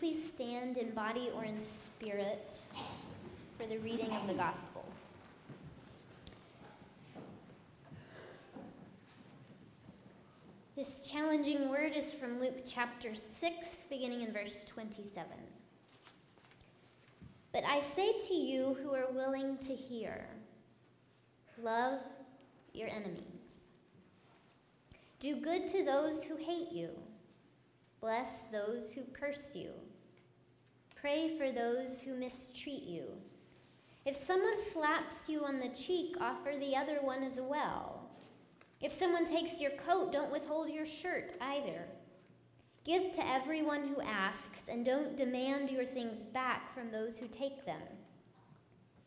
please stand in body or in spirit for the reading of the gospel? This challenging word is from Luke chapter 6, beginning in verse 27. But I say to you who are willing to hear, love your enemies. Do good to those who hate you. Bless those who curse you. Pray for those who mistreat you. If someone slaps you on the cheek, offer the other one as well. If someone takes your coat, don't withhold your shirt either. Give to everyone who asks, and don't demand your things back from those who take them.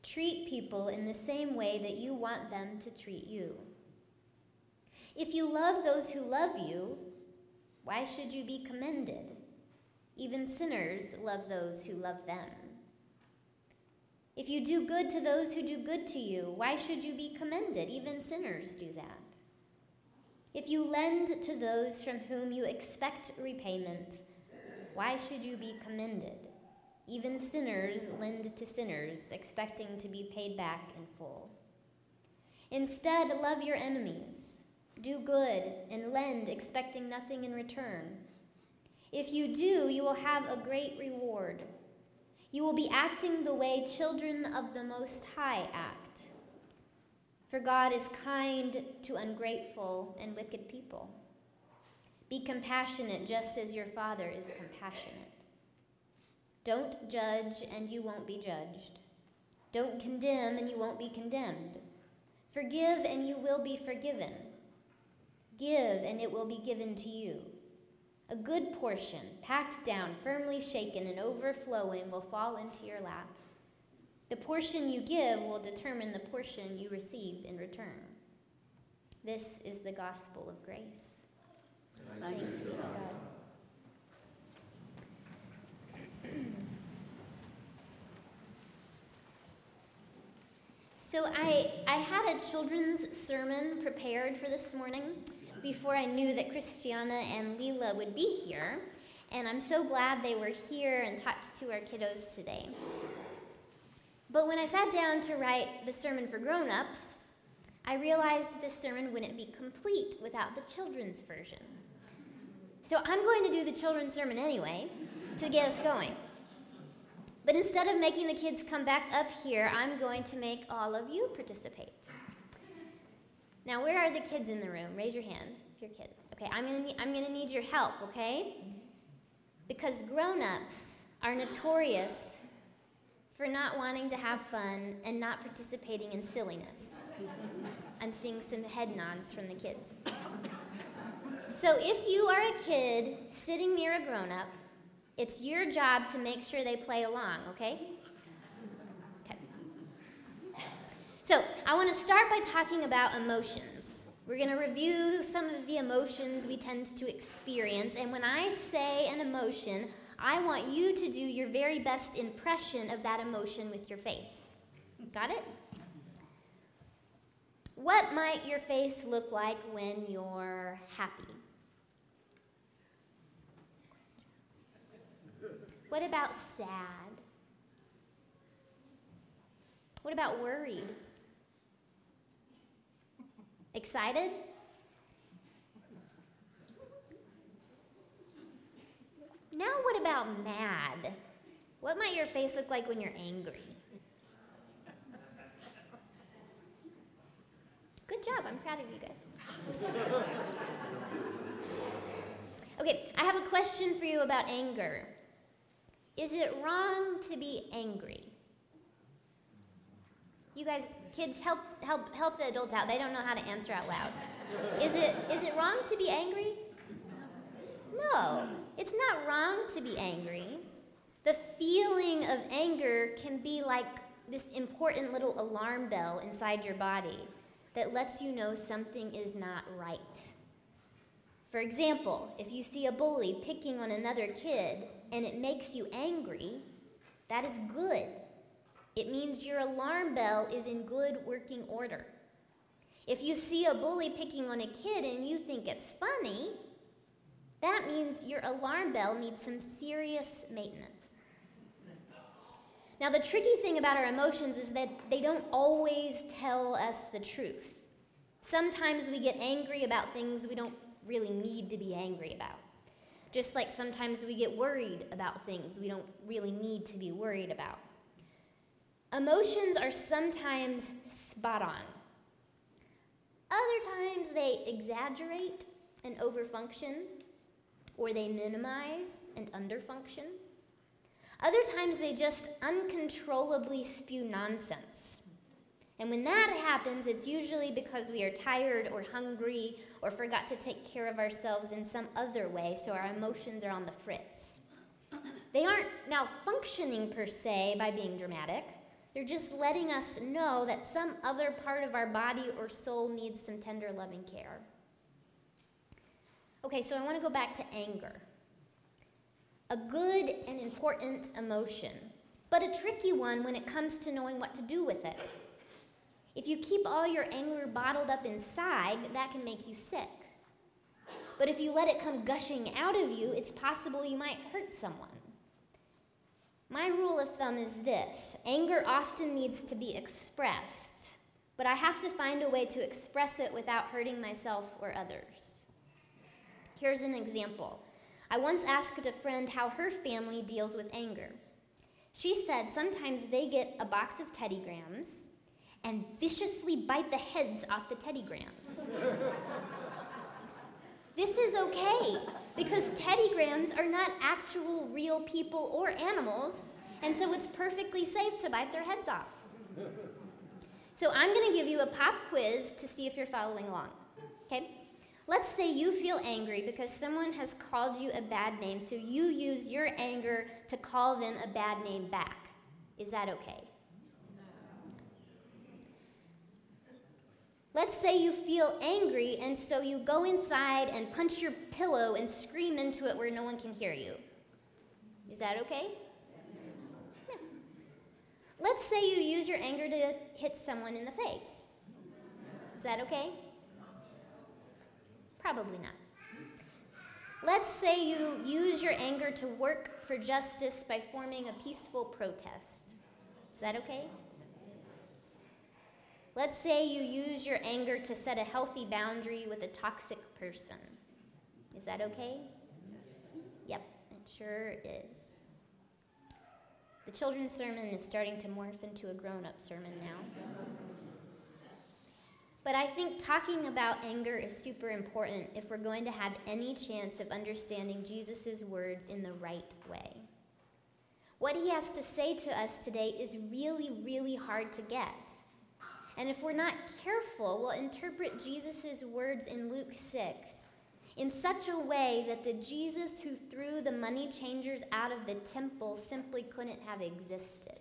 Treat people in the same way that you want them to treat you. If you love those who love you, why should you be commended? Even sinners love those who love them. If you do good to those who do good to you, why should you be commended? Even sinners do that. If you lend to those from whom you expect repayment, why should you be commended? Even sinners lend to sinners, expecting to be paid back in full. Instead, love your enemies. Do good and lend, expecting nothing in return. If you do, you will have a great reward. You will be acting the way children of the Most High act. For God is kind to ungrateful and wicked people. Be compassionate just as your Father is compassionate. Don't judge and you won't be judged. Don't condemn and you won't be condemned. Forgive and you will be forgiven. Give and it will be given to you. A good portion, packed down, firmly shaken, and overflowing, will fall into your lap. The portion you give will determine the portion you receive in return. This is the gospel of grace. Thanks, Thanks be to God. So I, I had a children's sermon prepared for this morning before I knew that Christiana and Leela would be here. And I'm so glad they were here and talked to our kiddos today. But when I sat down to write the sermon for grown ups, I realized this sermon wouldn't be complete without the children's version. So I'm going to do the children's sermon anyway to get us going. But instead of making the kids come back up here, I'm going to make all of you participate. Now, where are the kids in the room? Raise your hand if you're kids. Okay, I'm gonna I'm gonna need your help. Okay, because grown-ups are notorious for not wanting to have fun and not participating in silliness. I'm seeing some head nods from the kids. So if you are a kid sitting near a grown-up, it's your job to make sure they play along. Okay? So, I want to start by talking about emotions. We're going to review some of the emotions we tend to experience, and when I say an emotion, I want you to do your very best impression of that emotion with your face. Got it? What might your face look like when you're happy? What about sad? What about worried? Excited? Now, what about mad? What might your face look like when you're angry? Good job, I'm proud of you guys. okay, I have a question for you about anger. Is it wrong to be angry? You guys, kids, help help help the adults out. They don't know how to answer out loud. Is it is it wrong to be angry? No, it's not wrong to be angry. The feeling of anger can be like this important little alarm bell inside your body that lets you know something is not right. For example, if you see a bully picking on another kid and it makes you angry, that is good. It means your alarm bell is in good working order. If you see a bully picking on a kid and you think it's funny, that means your alarm bell needs some serious maintenance. Now, the tricky thing about our emotions is that they don't always tell us the truth. Sometimes we get angry about things we don't really need to be angry about. Just like sometimes we get worried about things we don't really need to be worried about. Emotions are sometimes spot on. Other times they exaggerate and overfunction, or they minimize and underfunction. Other times they just uncontrollably spew nonsense. And when that happens, it's usually because we are tired or hungry or forgot to take care of ourselves in some other way, so our emotions are on the fritz. They aren't malfunctioning per se by being dramatic. They're just letting us know that some other part of our body or soul needs some tender, loving care. Okay, so I want to go back to anger. A good and important emotion, but a tricky one when it comes to knowing what to do with it. If you keep all your anger bottled up inside, that can make you sick. But if you let it come gushing out of you, it's possible you might hurt someone. My rule of thumb is this anger often needs to be expressed, but I have to find a way to express it without hurting myself or others. Here's an example. I once asked a friend how her family deals with anger. She said sometimes they get a box of Teddy Grahams and viciously bite the heads off the Teddy Grahams. this is okay because Teddy Grahams are not actual real people or animals, and so it's perfectly safe to bite their heads off. So I'm going to give you a pop quiz to see if you're following along. Okay? Let's say you feel angry because someone has called you a bad name, so you use your anger to call them a bad name back. Is that okay? Let's say you feel angry, and so you go inside and punch your pillow and scream into it where no one can hear you. Is that okay? Let's say you use your anger to hit someone in the face. Is that okay? Probably not. Let's say you use your anger to work for justice by forming a peaceful protest. Is that okay? Let's say you use your anger to set a healthy boundary with a toxic person. Is that okay? Yes. Yep, it sure is. The children's sermon is starting to morph into a grown up sermon now. But I think talking about anger is super important if we're going to have any chance of understanding Jesus' words in the right way. What he has to say to us today is really, really hard to get. And if we're not careful, we'll interpret Jesus' words in Luke 6 in such a way that the Jesus who threw the money changers out of the temple simply couldn't have existed.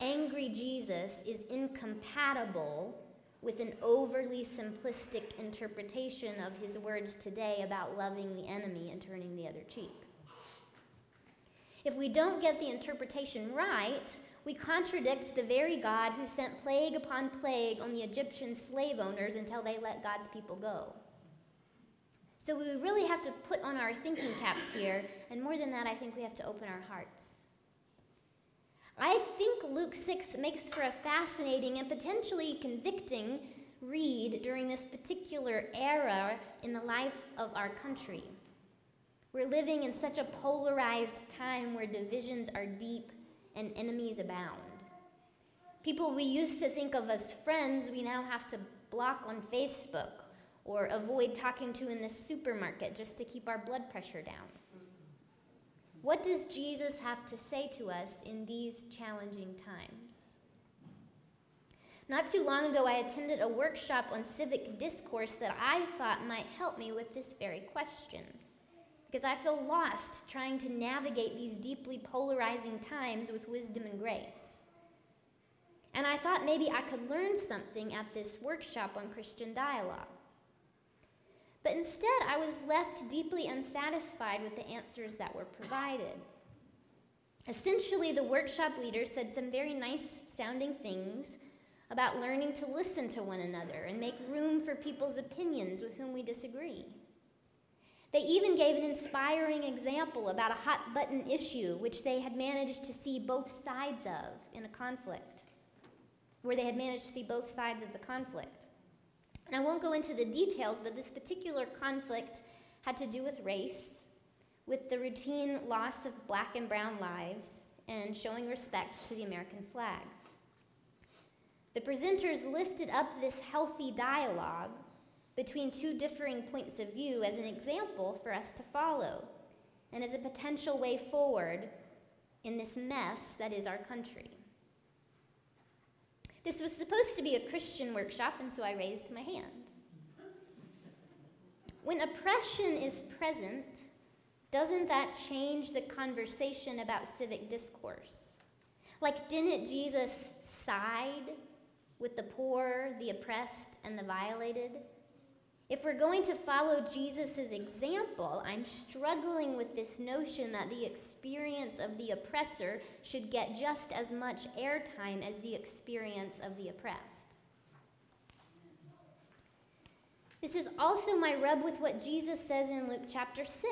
Angry Jesus is incompatible with an overly simplistic interpretation of his words today about loving the enemy and turning the other cheek. If we don't get the interpretation right, we contradict the very God who sent plague upon plague on the Egyptian slave owners until they let God's people go. So we really have to put on our thinking caps here, and more than that, I think we have to open our hearts. I think Luke 6 makes for a fascinating and potentially convicting read during this particular era in the life of our country. We're living in such a polarized time where divisions are deep and enemies abound. People we used to think of as friends, we now have to block on Facebook or avoid talking to in the supermarket just to keep our blood pressure down. What does Jesus have to say to us in these challenging times? Not too long ago, I attended a workshop on civic discourse that I thought might help me with this very question because I feel lost trying to navigate these deeply polarizing times with wisdom and grace. And I thought maybe I could learn something at this workshop on Christian dialogue. But instead, I was left deeply unsatisfied with the answers that were provided. Essentially, the workshop leader said some very nice sounding things about learning to listen to one another and make room for people's opinions with whom we disagree. They even gave an inspiring example about a hot button issue which they had managed to see both sides of in a conflict, where they had managed to see both sides of the conflict. And I won't go into the details, but this particular conflict had to do with race, with the routine loss of black and brown lives, and showing respect to the American flag. The presenters lifted up this healthy dialogue between two differing points of view as an example for us to follow and as a potential way forward in this mess that is our country. This was supposed to be a Christian workshop, and so I raised my hand. When oppression is present, doesn't that change the conversation about civic discourse? Like, didn't Jesus side with the poor, the oppressed, and the violated? If we're going to follow Jesus' example, I'm struggling with this notion that the experience of the oppressor should get just as much airtime as the experience of the oppressed. This is also my rub with what Jesus says in Luke chapter 6,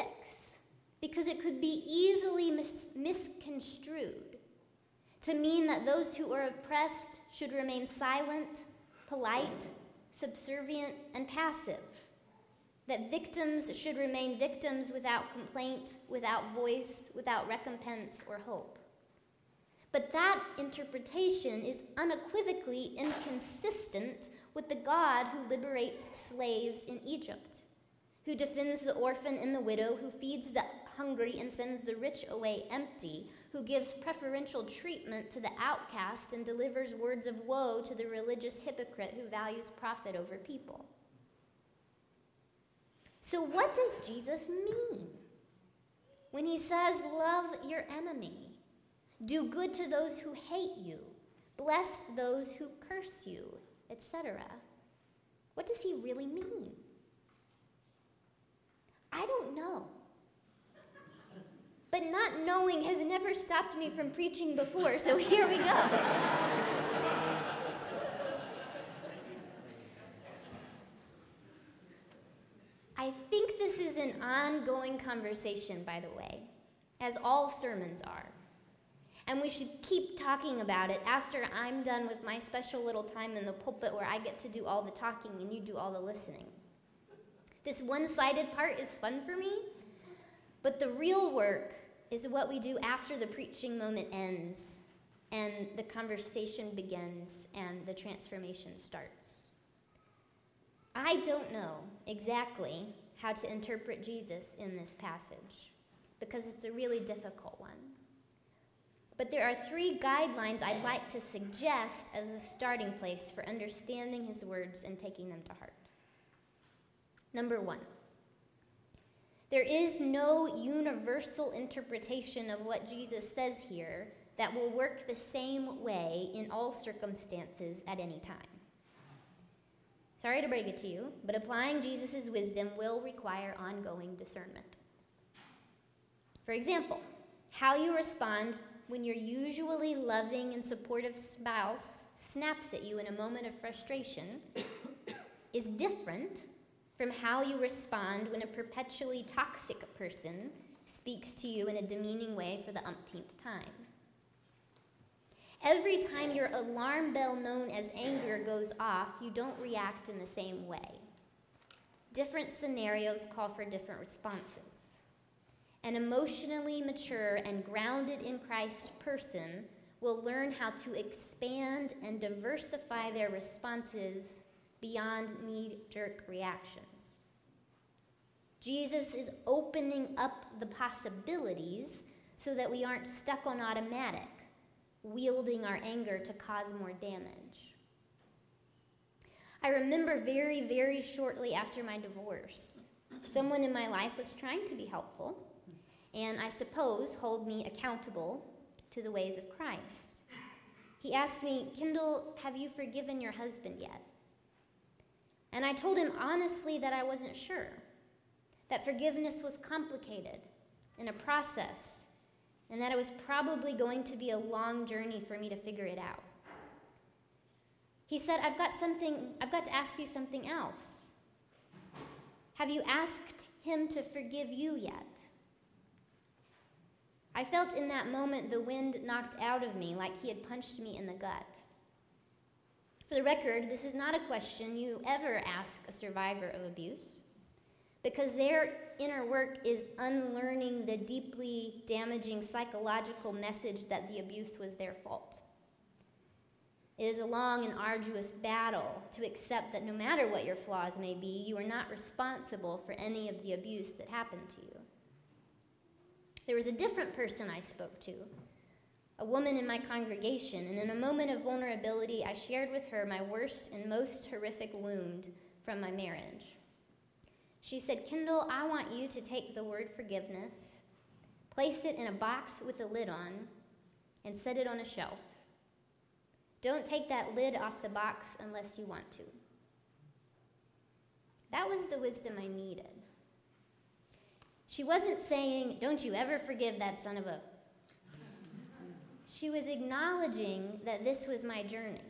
because it could be easily mis- misconstrued to mean that those who are oppressed should remain silent, polite, subservient, and passive. That victims should remain victims without complaint, without voice, without recompense or hope. But that interpretation is unequivocally inconsistent with the God who liberates slaves in Egypt, who defends the orphan and the widow, who feeds the hungry and sends the rich away empty, who gives preferential treatment to the outcast and delivers words of woe to the religious hypocrite who values profit over people. So, what does Jesus mean when he says, Love your enemy, do good to those who hate you, bless those who curse you, etc.? What does he really mean? I don't know. But not knowing has never stopped me from preaching before, so here we go. I think this is an ongoing conversation, by the way, as all sermons are. And we should keep talking about it after I'm done with my special little time in the pulpit where I get to do all the talking and you do all the listening. This one sided part is fun for me, but the real work is what we do after the preaching moment ends and the conversation begins and the transformation starts. I don't know exactly how to interpret Jesus in this passage because it's a really difficult one. But there are three guidelines I'd like to suggest as a starting place for understanding his words and taking them to heart. Number one, there is no universal interpretation of what Jesus says here that will work the same way in all circumstances at any time. Sorry to break it to you, but applying Jesus' wisdom will require ongoing discernment. For example, how you respond when your usually loving and supportive spouse snaps at you in a moment of frustration is different from how you respond when a perpetually toxic person speaks to you in a demeaning way for the umpteenth time. Every time your alarm bell known as anger goes off, you don't react in the same way. Different scenarios call for different responses. An emotionally mature and grounded in Christ person will learn how to expand and diversify their responses beyond knee jerk reactions. Jesus is opening up the possibilities so that we aren't stuck on automatic, wielding our anger to cause more damage. I remember very, very shortly after my divorce, someone in my life was trying to be helpful and I suppose hold me accountable to the ways of Christ. He asked me, Kendall, have you forgiven your husband yet? And I told him honestly that I wasn't sure that forgiveness was complicated and a process, and that it was probably going to be a long journey for me to figure it out. He said, I've got something, I've got to ask you something else. Have you asked him to forgive you yet? I felt in that moment the wind knocked out of me like he had punched me in the gut. For the record, this is not a question you ever ask a survivor of abuse because their inner work is unlearning the deeply damaging psychological message that the abuse was their fault. It is a long and arduous battle to accept that no matter what your flaws may be, you are not responsible for any of the abuse that happened to you. There was a different person I spoke to, a woman in my congregation, and in a moment of vulnerability, I shared with her my worst and most horrific wound from my marriage. She said, Kendall, I want you to take the word forgiveness, place it in a box with a lid on, and set it on a shelf. Don't take that lid off the box unless you want to. That was the wisdom I needed. She wasn't saying, Don't you ever forgive that son of a. She was acknowledging that this was my journey,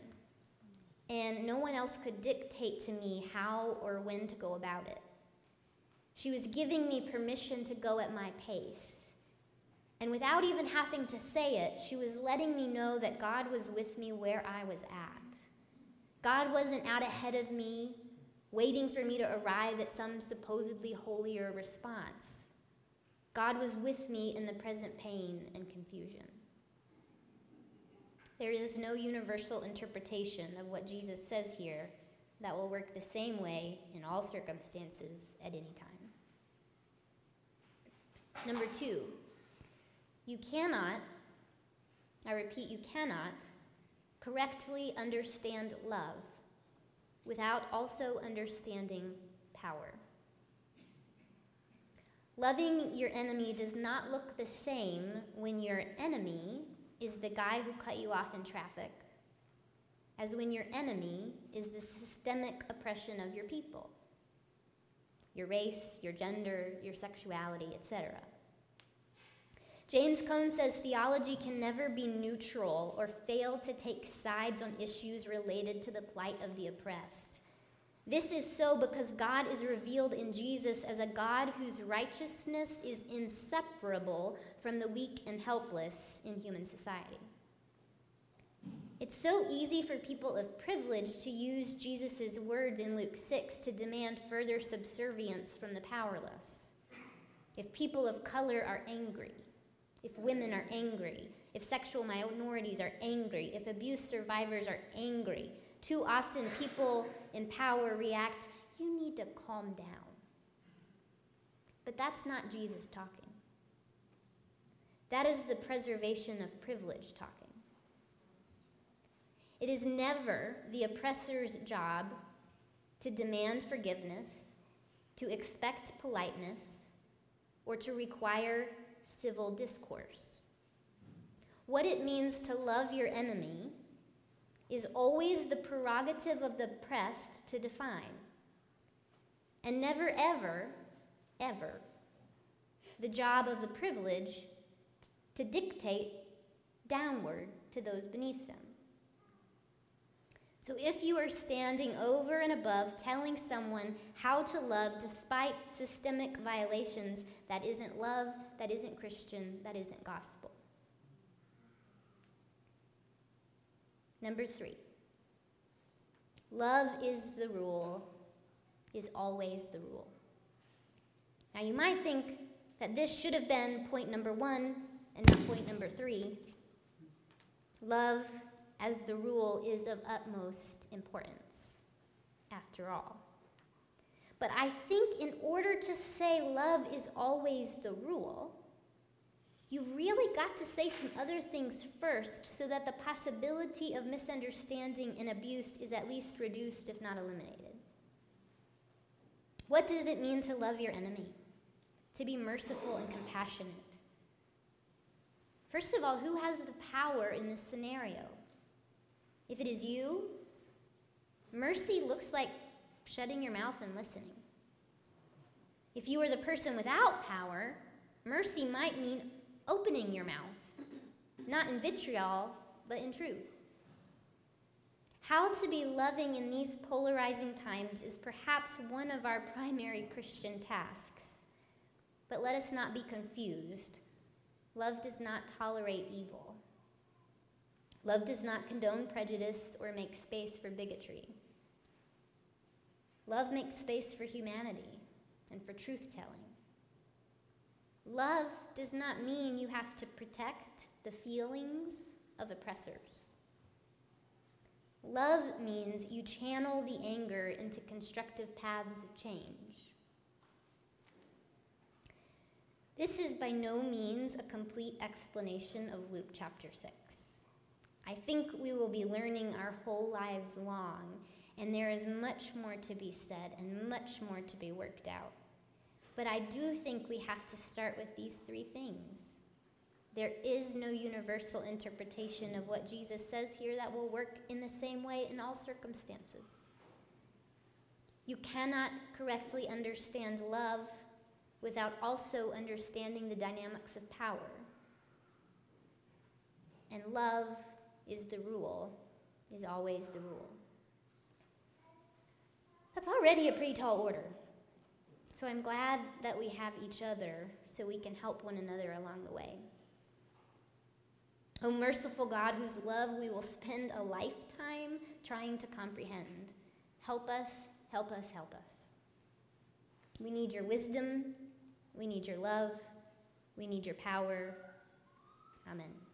and no one else could dictate to me how or when to go about it. She was giving me permission to go at my pace. And without even having to say it, she was letting me know that God was with me where I was at. God wasn't out ahead of me, waiting for me to arrive at some supposedly holier response. God was with me in the present pain and confusion. There is no universal interpretation of what Jesus says here that will work the same way in all circumstances at any time. Number two, you cannot, I repeat, you cannot correctly understand love without also understanding power. Loving your enemy does not look the same when your enemy is the guy who cut you off in traffic as when your enemy is the systemic oppression of your people your race, your gender, your sexuality, etc. James Cone says theology can never be neutral or fail to take sides on issues related to the plight of the oppressed. This is so because God is revealed in Jesus as a God whose righteousness is inseparable from the weak and helpless in human society. It's so easy for people of privilege to use Jesus' words in Luke 6 to demand further subservience from the powerless. If people of color are angry, if women are angry, if sexual minorities are angry, if abuse survivors are angry, too often people in power react, you need to calm down. But that's not Jesus talking. That is the preservation of privilege talking. It is never the oppressor's job to demand forgiveness, to expect politeness, or to require civil discourse. What it means to love your enemy is always the prerogative of the oppressed to define, and never, ever, ever the job of the privileged to dictate downward to those beneath them. So if you are standing over and above telling someone how to love despite systemic violations, that isn't love, that isn't Christian, that isn't gospel. Number three, love is the rule, is always the rule. Now you might think that this should have been point number one and not point number three. Love as the rule is of utmost importance, after all. But I think in order to say love is always the rule, you've really got to say some other things first so that the possibility of misunderstanding and abuse is at least reduced, if not eliminated. What does it mean to love your enemy? To be merciful and compassionate? First of all, who has the power in this scenario? If it is you, mercy looks like shutting your mouth and listening. If you are the person without power, mercy might mean opening your mouth, not in vitriol, but in truth. How to be loving in these polarizing times is perhaps one of our primary Christian tasks. but let us not be confused. Love does not tolerate evil. Love does not condone prejudice or make space for bigotry. Love makes space for humanity and for truth telling. Love does not mean you have to protect the feelings of oppressors. Love means you channel the anger into constructive paths of change. This is by no means a complete explanation of Luke chapter 6. I think we will be learning our whole lives long, and there is much more to be said and much more to be worked out. But I do think we have to start with these three things. There is no universal interpretation of what Jesus says here that will work in the same way in all circumstances. You cannot correctly understand love without also understanding the dynamics of power. And love is the rule, is always the rule. That's already a pretty tall order. So I'm glad that we have each other so we can help one another along the way. O merciful God, whose love we will spend a lifetime trying to comprehend, help us, help us, help us. We need your wisdom, we need your love, we need your power. Amen.